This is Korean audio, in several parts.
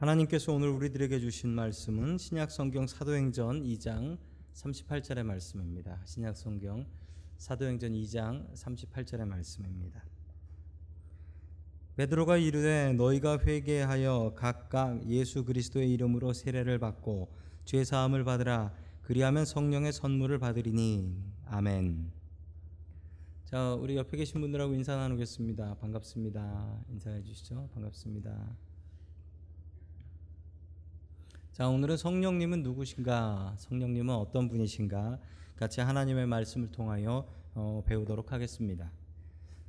하나님께서 오늘 우리들에게 주신 말씀은 신약 성경 사도행전 2장 38절의 말씀입니다. 신약 성경 사도행전 2장 38절의 말씀입니다. 베드로가 이르되 너희가 회개하여 각각 예수 그리스도의 이름으로 세례를 받고 죄 사함을 받으라 그리하면 성령의 선물을 받으리니 아멘. 자, 우리 옆에 계신 분들하고 인사 나누겠습니다. 반갑습니다. 인사해 주시죠. 반갑습니다. 자, 오늘은 성령님은 누구신가? 성령님은 어떤 분이신가? 같이 하나님의 말씀을 통하여 어, 배우도록 하겠습니다.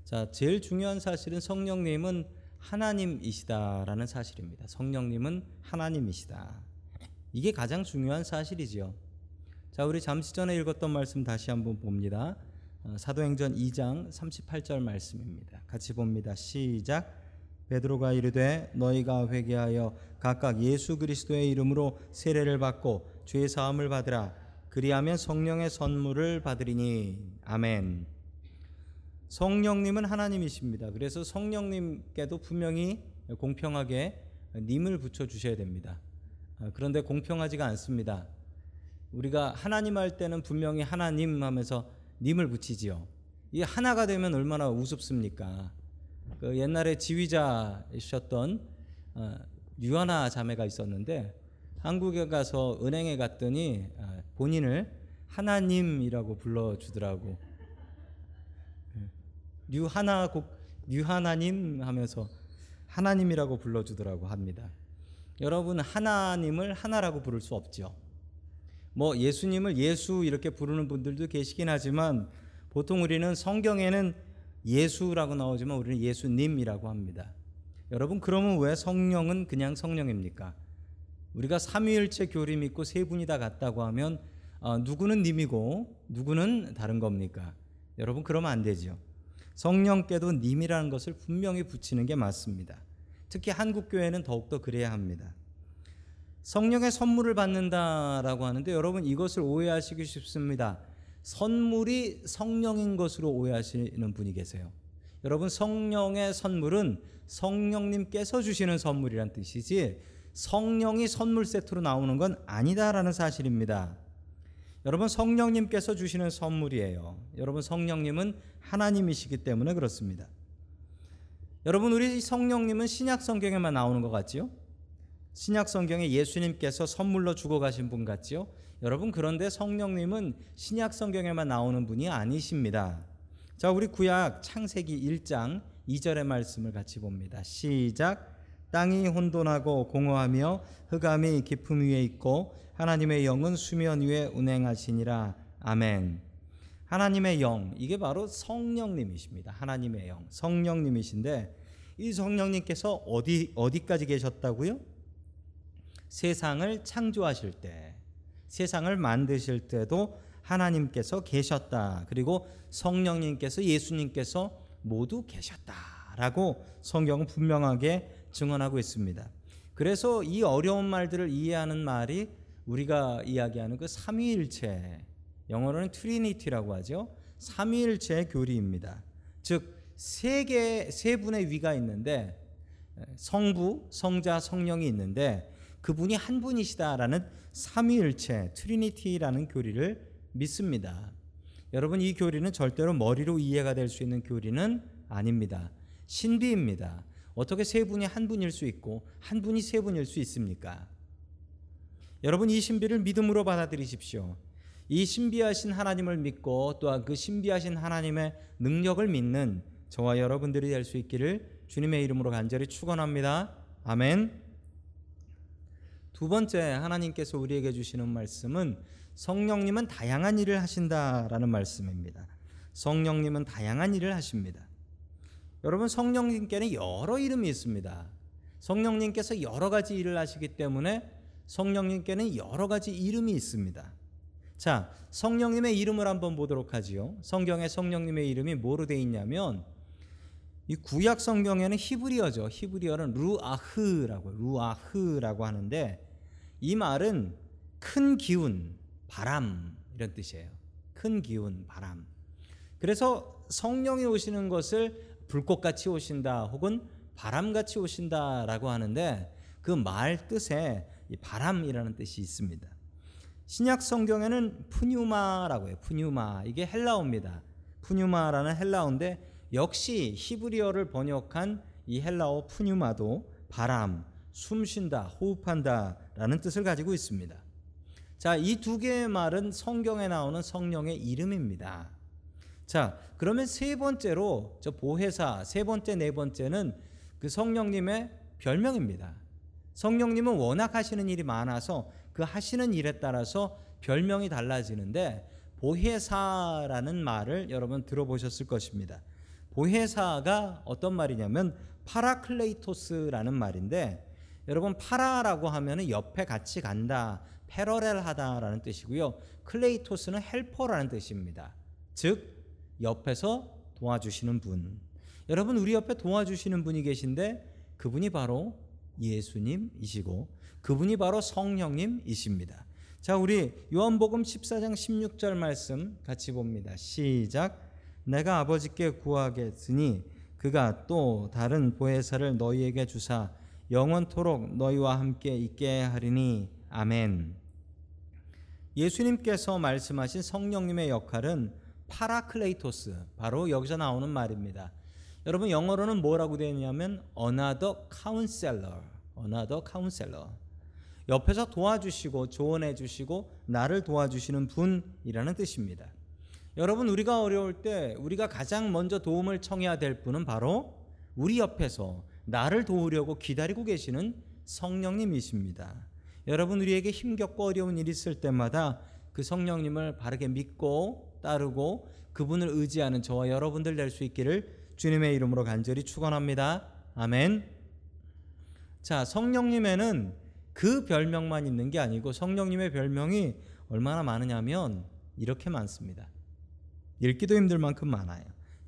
자, 제일 중요한 사실은 성령님은 하나님이시다라는 사실입니다. 성령님은 하나님이시다. 이게 가장 중요한 사실이지요. 자, 우리 잠시 전에 읽었던 말씀 다시 한번 봅니다. 어, 사도행전 2장 38절 말씀입니다. 같이 봅니다. 시작. 베드로가 이르되 너희가 회개하여 각각 예수 그리스도의 이름으로 세례를 받고 죄 사함을 받으라. 그리하면 성령의 선물을 받으리니 아멘. 성령님은 하나님이십니다. 그래서 성령님께도 분명히 공평하게 님을 붙여 주셔야 됩니다. 어, 그런데 공평하지가 않습니다. 우리가 하나님 할 때는 분명히 하나님 하면서 님을 붙이지요. 이 하나가 되면 얼마나 우습습니까? 그 옛날에 지휘자이셨던 어, 유하나 자매가 있었는데 한국에 가서 은행에 갔더니 어, 본인을 하나님이라고 불러주더라고. 유하나 곡 유하나님 하면서 하나님이라고 불러주더라고 합니다. 여러분 하나님을 하나라고 부를 수 없죠. 뭐 예수님을 예수 이렇게 부르는 분들도 계시긴 하지만 보통 우리는 성경에는 예수라고 나오지만 우리는 예수님이라고 합니다. 여러분 그러면 왜 성령은 그냥 성령입니까? 우리가 삼위일체 교리 믿고 세 분이 다 같다고 하면 어, 누구는 님이고 누구는 다른 겁니까? 여러분 그러면 안 되죠. 성령께도 님이라는 것을 분명히 붙이는 게 맞습니다. 특히 한국 교회는 더욱더 그래야 합니다. 성령의 선물을 받는다라고 하는데 여러분 이것을 오해하시기 쉽습니다. 선물이 성령인 것으로 오해하시는 분이 계세요. 여러분 성령의 선물은 성령님께서 주시는 선물이란 뜻이지 성령이 선물 세트로 나오는 건 아니다라는 사실입니다. 여러분 성령님께서 주시는 선물이에요. 여러분 성령님은 하나님이시기 때문에 그렇습니다. 여러분 우리 성령님은 신약 성경에만 나오는 것 같지요? 신약 성경에 예수님께서 선물로 주고 가신 분 같지요? 여러분 그런데 성령님은 신약 성경에만 나오는 분이 아니십니다. 자, 우리 구약 창세기 1장 2절의 말씀을 같이 봅니다. 시작. 땅이 혼돈하고 공허하며 흑암이 깊음 위에 있고 하나님의 영은 수면 위에 운행하시니라. 아멘. 하나님의 영, 이게 바로 성령님이십니다. 하나님의 영, 성령님이신데 이 성령님께서 어디 어디까지 계셨다고요? 세상을 창조하실 때, 세상을 만드실 때도 하나님께서 계셨다. 그리고 성령님께서 예수님께서 모두 계셨다라고 성경은 분명하게 증언하고 있습니다. 그래서 이 어려운 말들을 이해하는 말이 우리가 이야기하는 그 삼위일체, 영어로는 Trinity라고 하죠. 삼위일체의 교리입니다. 즉 세 개 세 분의 위가 있는데 성부, 성자, 성령이 있는데 그분이 한 분이시다라는 삼위일체 Trinity라는 교리를 믿습니다. 여러분 이 교리는 절대로 머리로 이해가 될 수 있는 교리는 아닙니다. 신비입니다. 어떻게 세 분이 한 분일 수 있고 한 분이 세 분일 수 있습니까? 여러분 이 신비를 믿음으로 받아들이십시오. 이 신비하신 하나님을 믿고 또한 그 신비하신 하나님의 능력을 믿는 저와 여러분들이 될 수 있기를 주님의 이름으로 간절히 축원합니다. 아멘. 두 번째 하나님께서 우리에게 주시는 말씀은 성령님은 다양한 일을 하신다라는 말씀입니다. 성령님은 다양한 일을 하십니다. 여러분 성령님께는 여러 이름이 있습니다. 성령님께서 여러 가지 일을 하시기 때문에 성령님께는 여러 가지 이름이 있습니다. 자, 성령님의 이름을 한번 보도록 하지요. 성경에 성령님의 이름이 뭐로 되어 있냐면 이 구약 성경에는 히브리어죠. 히브리어는 루아흐라고 루아흐라고 하는데 이 말은 큰 기운, 바람 이런 뜻이에요. 큰 기운, 바람. 그래서 성령이 오시는 것을 불꽃같이 오신다 혹은 바람같이 오신다라고 하는데 그 말 뜻에 바람이라는 뜻이 있습니다. 신약 성경에는 푸뉴마라고 해요. 푸뉴마 이게 헬라어입니다. 푸뉴마라는 헬라어인데 역시 히브리어를 번역한 이 헬라어 푸뉴마도 바람, 숨 쉰다, 호흡한다 라는 뜻을 가지고 있습니다. 자, 이 두 개의 말은 성경에 나오는 성령의 이름입니다. 자, 그러면 세 번째로 저 보혜사 세 번째 네 번째는 그 성령님의 별명입니다. 성령님은 워낙 하시는 일이 많아서 그 하시는 일에 따라서 별명이 달라지는데 보혜사라는 말을 여러분 들어보셨을 것입니다. 보혜사가 어떤 말이냐면 파라클레이토스라는 말인데 여러분 파라라고 하면은 옆에 같이 간다, parallel하다라는 뜻이고요. 클레이토스는 헬퍼라는 뜻입니다. 즉 옆에서 도와주시는 분. 여러분 우리 옆에 도와주시는 분이 계신데 그분이 바로 예수님이시고 그분이 바로 성령님이십니다. 자, 우리 요한복음 14장 16절 말씀 같이 봅니다. 시작. 내가 아버지께 구하겠으니 그가 또 다른 보혜사를 너희에게 주사 영원토록 너희와 함께 있게 하리니 아멘. 예수님께서 말씀하신 성령님의 역할은 파라클레이토스 바로 여기서 나오는 말입니다. 여러분 영어로는 뭐라고 되어 있냐면 another counselor, another counselor. 옆에서 도와주시고 조언해 주시고 나를 도와주시는 분이라는 뜻입니다. 여러분 우리가 어려울 때 우리가 가장 먼저 도움을 청해야 될 분은 바로 우리 옆에서 나를 도우려고 기다리고 계시는 성령님이십니다. 여러분 우리에게 힘겹고 어려운 일이 있을 때마다 그 성령님을 바르게 믿고 따르고 그분을 의지하는 저와 여러분들 될 수 있기를 주님의 이름으로 간절히 축원합니다. 아멘. 자, 성령님에는 그 별명만 있는 게 아니고 성령님의 별명이 얼마나 많으냐면 이렇게 많습니다. 읽기도 힘들 만큼 많아요.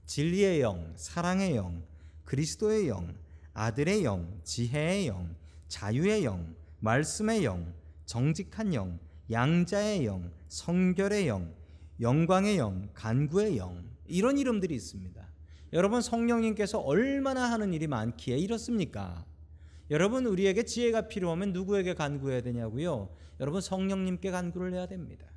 진리의 영, 사랑의 영, 그리스도의 영, 아들의 영, 지혜의 영, 자유의 영, 말씀의 영, 정직한 영, 양자의 영, 성결의 영, 영광의 영, 간구의 영 이런 이름들이 있습니다. 여러분 성령님께서 얼마나 하는 일이 많기에 이렇습니까? 여러분 우리에게 지혜가 필요하면 누구에게 간구해야 되냐고요? 여러분 성령님께 간구를 해야 됩니다.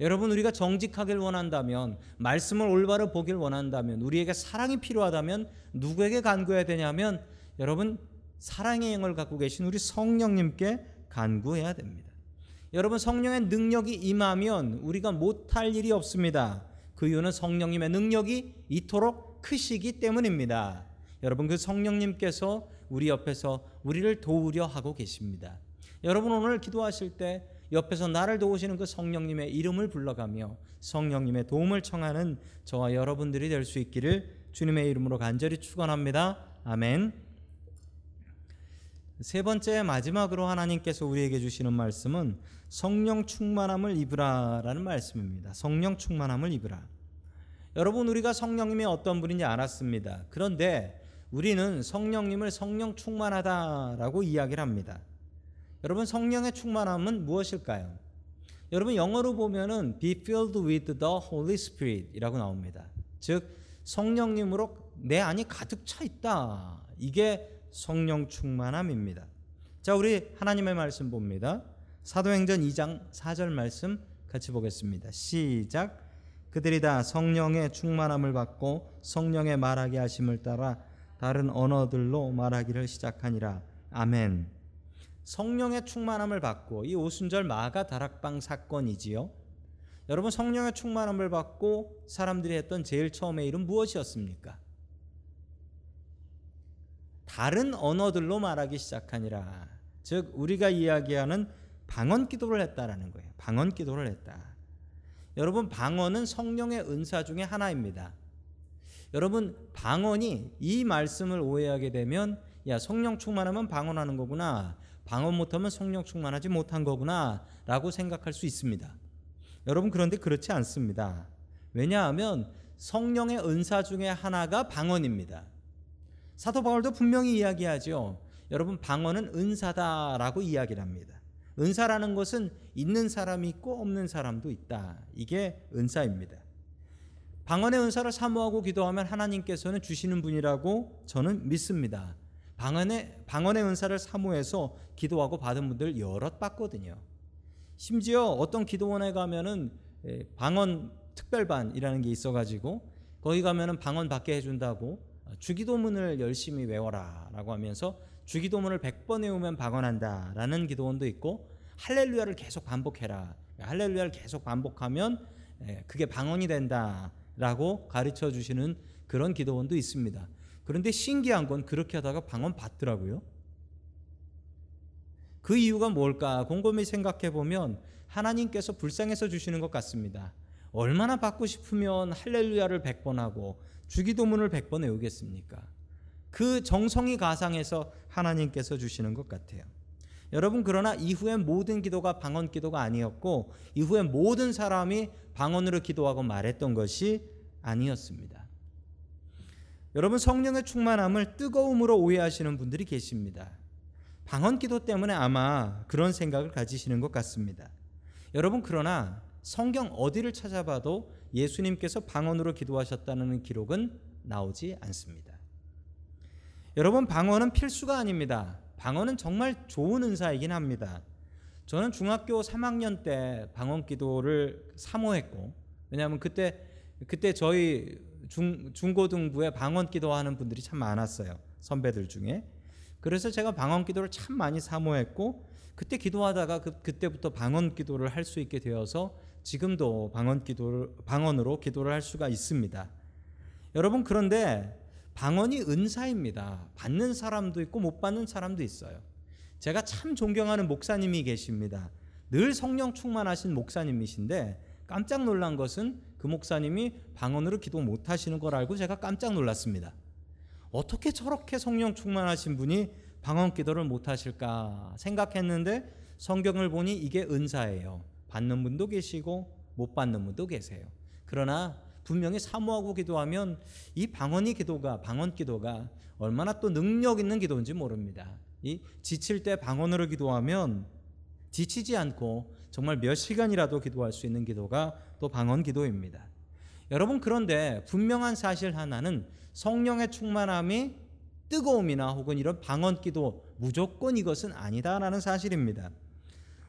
여러분 우리가 정직하길 원한다면 말씀을 올바로 보길 원한다면 우리에게 사랑이 필요하다면 누구에게 간구해야 되냐면 여러분 사랑의 영을 갖고 계신 우리 성령님께 간구해야 됩니다. 여러분 성령의 능력이 임하면 우리가 못할 일이 없습니다. 그 이유는 성령님의 능력이 이토록 크시기 때문입니다. 여러분 그 성령님께서 우리 옆에서 우리를 도우려 하고 계십니다. 여러분 오늘 기도하실 때 옆에서 나를 도우시는 그 성령님의 이름을 불러가며 성령님의 도움을 청하는 저와 여러분들이 될 수 있기를 주님의 이름으로 간절히 축원합니다. 아멘. 세 번째 마지막으로 하나님께서 우리에게 주시는 말씀은 성령 충만함을 입으라라는 말씀입니다. 성령 충만함을 입으라. 여러분 우리가 성령님이 어떤 분인지 알았습니다. 그런데 우리는 성령님을 성령 충만하다라고 이야기를 합니다. 여러분 성령의 충만함은 무엇일까요? 여러분 영어로 보면은 be filled with the Holy Spirit이라고 나옵니다. 즉 성령님으로 내 안이 가득 차 있다. 이게 성령 충만함입니다. 자, 우리 하나님의 말씀 봅니다. 사도행전 2장 4절 말씀 같이 보겠습니다. 시작. 그들이 다 성령의 충만함을 받고 성령의 말하게 하심을 따라 다른 언어들로 말하기를 시작하니라. 아멘. 성령의 충만함을 받고 이 오순절 마가 다락방 사건이지요. 여러분 성령의 충만함을 받고 사람들이 했던 제일 처음의 일은 무엇이었습니까? 다른 언어들로 말하기 시작하니라. 즉 우리가 이야기하는 방언 기도를 했다라는 거예요. 방언 기도를 했다. 여러분 방언은 성령의 은사 중에 하나입니다. 여러분 방언이 이 말씀을 오해하게 되면 야 성령 충만하면 방언하는 거구나. 방언 못하면 성령 충만하지 못한 거구나라고 생각할 수 있습니다. 여러분 그런데 그렇지 않습니다. 왜냐하면 성령의 은사 중에 하나가 방언입니다. 사도 바울도 분명히 이야기하죠. 여러분 방언은 은사다라고 이야기를 합니다. 은사라는 것은 있는 사람이 있고 없는 사람도 있다. 이게 은사입니다. 방언의 은사를 사모하고 기도하면 하나님께서는 주시는 분이라고 저는 믿습니다. 방언의 방언의 은사를 사모해서 기도하고 받은 분들 여럿 봤거든요. 심지어 어떤 기도원에 가면은 예, 방언 특별반이라는 게 있어가지고 거기 가면은 방언 받게 해준다고 주기도문을 열심히 외워라라고 하면서 주기도문을 100번 외우면 방언한다라는 기도원도 있고 할렐루야를 계속 반복해라. 할렐루야를 계속 반복하면 예, 그게 방언이 된다라고 가르쳐 주시는 그런 기도원도 있습니다. 그런데 신기한 건 그렇게 하다가 방언 받더라고요. 그 이유가 뭘까 곰곰이 생각해 보면 하나님께서 불쌍해서 주시는 것 같습니다. 얼마나 받고 싶으면 할렐루야를 100번 하고 주기도문을 100번 외우겠습니까? 그 정성이 가상해서 하나님께서 주시는 것 같아요. 여러분 그러나 이후에 모든 기도가 방언 기도가 아니었고 이후에 모든 사람이 방언으로 기도하고 말했던 것이 아니었습니다. 여러분 성령의 충만함을 뜨거움으로 오해하시는 분들이 계십니다. 방언 기도 때문에 아마 그런 생각을 가지시는 것 같습니다. 여러분 그러나 성경 어디를 찾아봐도 예수님께서 방언으로 기도하셨다는 기록은 나오지 않습니다. 여러분 방언은 필수가 아닙니다. 방언은 정말 좋은 은사이긴 합니다. 저는 중학교 3학년 때 방언 기도를 사모했고 왜냐하면 그때 그때 저희 중 중고등부에 방언 기도하는 분들이 참 많았어요 선배들 중에 그래서 제가 방언 기도를 참 많이 사모했고 그때 기도하다가 그, 그때부터 방언 기도를 할 수 있게 되어서 지금도 방언 기도를 방언으로 기도를 할 수가 있습니다. 여러분 그런데 방언이 은사입니다. 받는 사람도 있고 못 받는 사람도 있어요. 제가 참 존경하는 목사님이 계십니다. 늘 성령 충만하신 목사님이신데 깜짝 놀란 것은 그 목사님이 방언으로 기도 못 하시는 걸 알고 제가 깜짝 놀랐습니다. 어떻게 저렇게 성령 충만하신 분이 방언 기도를 못 하실까 생각했는데 성경을 보니 이게 은사예요. 받는 분도 계시고 못 받는 분도 계세요. 그러나 분명히 사모하고 기도하면 이 방언이 기도가 방언 기도가 얼마나 또 능력 있는 기도인지 모릅니다. 이 지칠 때 방언으로 기도하면 지치지 않고 정말 몇 시간이라도 기도할 수 있는 기도가 또 방언 기도입니다. 여러분 그런데 분명한 사실 하나는 성령의 충만함이 뜨거움이나 혹은 이런 방언 기도 무조건 이것은 아니다라는 사실입니다.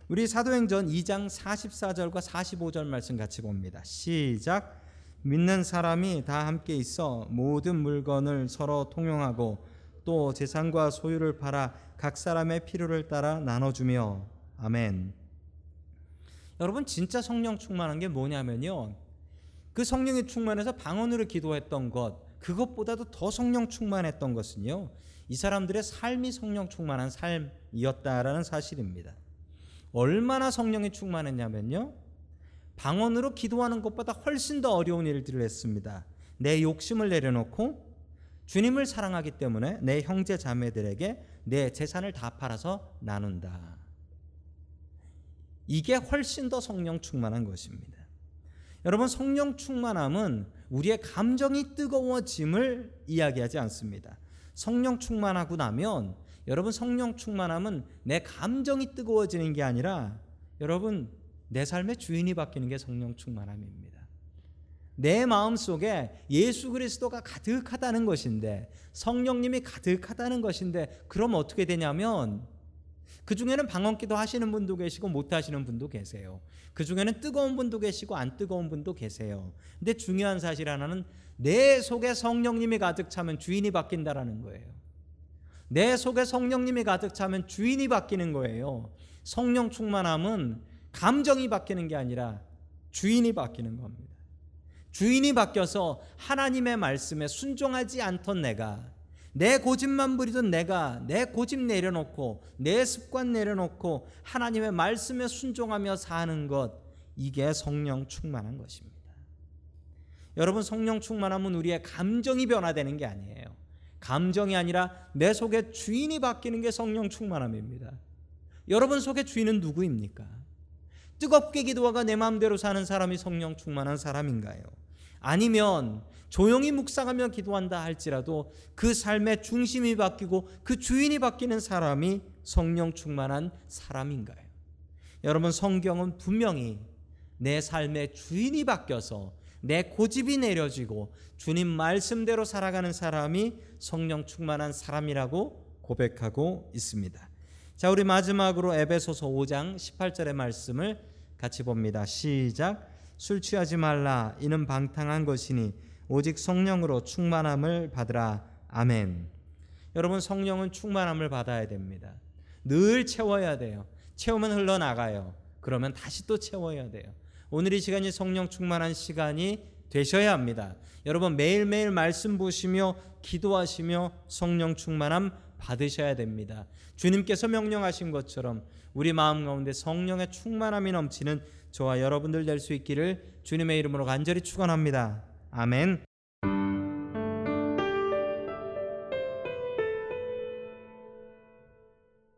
우리 사도행전 2장 44절과 45절 말씀 같이 봅니다. 시작. 믿는 사람이 다 함께 있어 모든 물건을 서로 통용하고 또 재산과 소유를 팔아 각 사람의 필요를 따라 나눠주며 아멘. 여러분 진짜 성령 충만한 게 뭐냐면요. 그 성령이 충만해서 방언으로 기도했던 것 그것보다도 더 성령 충만했던 것은요. 이 사람들의 삶이 성령 충만한 삶이었다라는 사실입니다. 얼마나 성령이 충만했냐면요. 방언으로 기도하는 것보다 훨씬 더 어려운 일들을 했습니다. 내 욕심을 내려놓고 주님을 사랑하기 때문에 내 형제 자매들에게 내 재산을 다 팔아서 나눈다. 이게 훨씬 더 성령 충만한 것입니다. 여러분 성령 충만함은 우리의 감정이 뜨거워짐을 이야기하지 않습니다. 성령 충만하고 나면 여러분 성령 충만함은 내 감정이 뜨거워지는 게 아니라 여러분 내 삶의 주인이 바뀌는 게 성령 충만함입니다. 내 마음 속에 예수 그리스도가 가득하다는 것인데 성령님이 가득하다는 것인데 그럼 어떻게 되냐면 그 중에는 방언기도 하시는 분도 계시고 못 하시는 분도 계세요. 그 중에는 뜨거운 분도 계시고 안 뜨거운 분도 계세요. 근데 중요한 사실 하나는 내 속에 성령님이 가득 차면 주인이 바뀐다라는 거예요. 내 속에 성령님이 가득 차면 주인이 바뀌는 거예요. 성령 충만함은 감정이 바뀌는 게 아니라 주인이 바뀌는 겁니다. 주인이 바뀌어서 하나님의 말씀에 순종하지 않던 내가 내 고집만 부리던 내가 내 고집 내려놓고 내 습관 내려놓고 하나님의 말씀에 순종하며 사는 것 이게 성령 충만한 것입니다. 여러분 성령 충만함은 우리의 감정이 변화되는 게 아니에요. 감정이 아니라 내 속에 주인이 바뀌는 게 성령 충만함입니다. 여러분 속에 주인은 누구입니까? 뜨겁게 기도하가 내 마음대로 사는 사람이 성령 충만한 사람인가요? 아니면 조용히 묵상하며 기도한다 할지라도 그 삶의 중심이 바뀌고 그 주인이 바뀌는 사람이 성령 충만한 사람인가요? 여러분 성경은 분명히 내 삶의 주인이 바뀌어서 내 고집이 내려지고 주님 말씀대로 살아가는 사람이 성령 충만한 사람이라고 고백하고 있습니다. 자, 우리 마지막으로 에베소서 5장 18절의 말씀을 같이 봅니다. 시작. 술 취하지 말라. 이는 방탕한 것이니 오직 성령으로 충만함을 받으라. 아멘. 여러분 성령은 충만함을 받아야 됩니다. 늘 채워야 돼요. 채우면 흘러나가요. 그러면 다시 또 채워야 돼요. 오늘 이 시간이 성령 충만한 시간이 되셔야 합니다. 여러분 매일매일 말씀 보시며 기도하시며 성령 충만함 받으셔야 됩니다. 주님께서 명령하신 것처럼 우리 마음 가운데 성령의 충만함이 넘치는 저와 여러분들 될 수 있기를 주님의 이름으로 간절히 축원합니다. 아멘.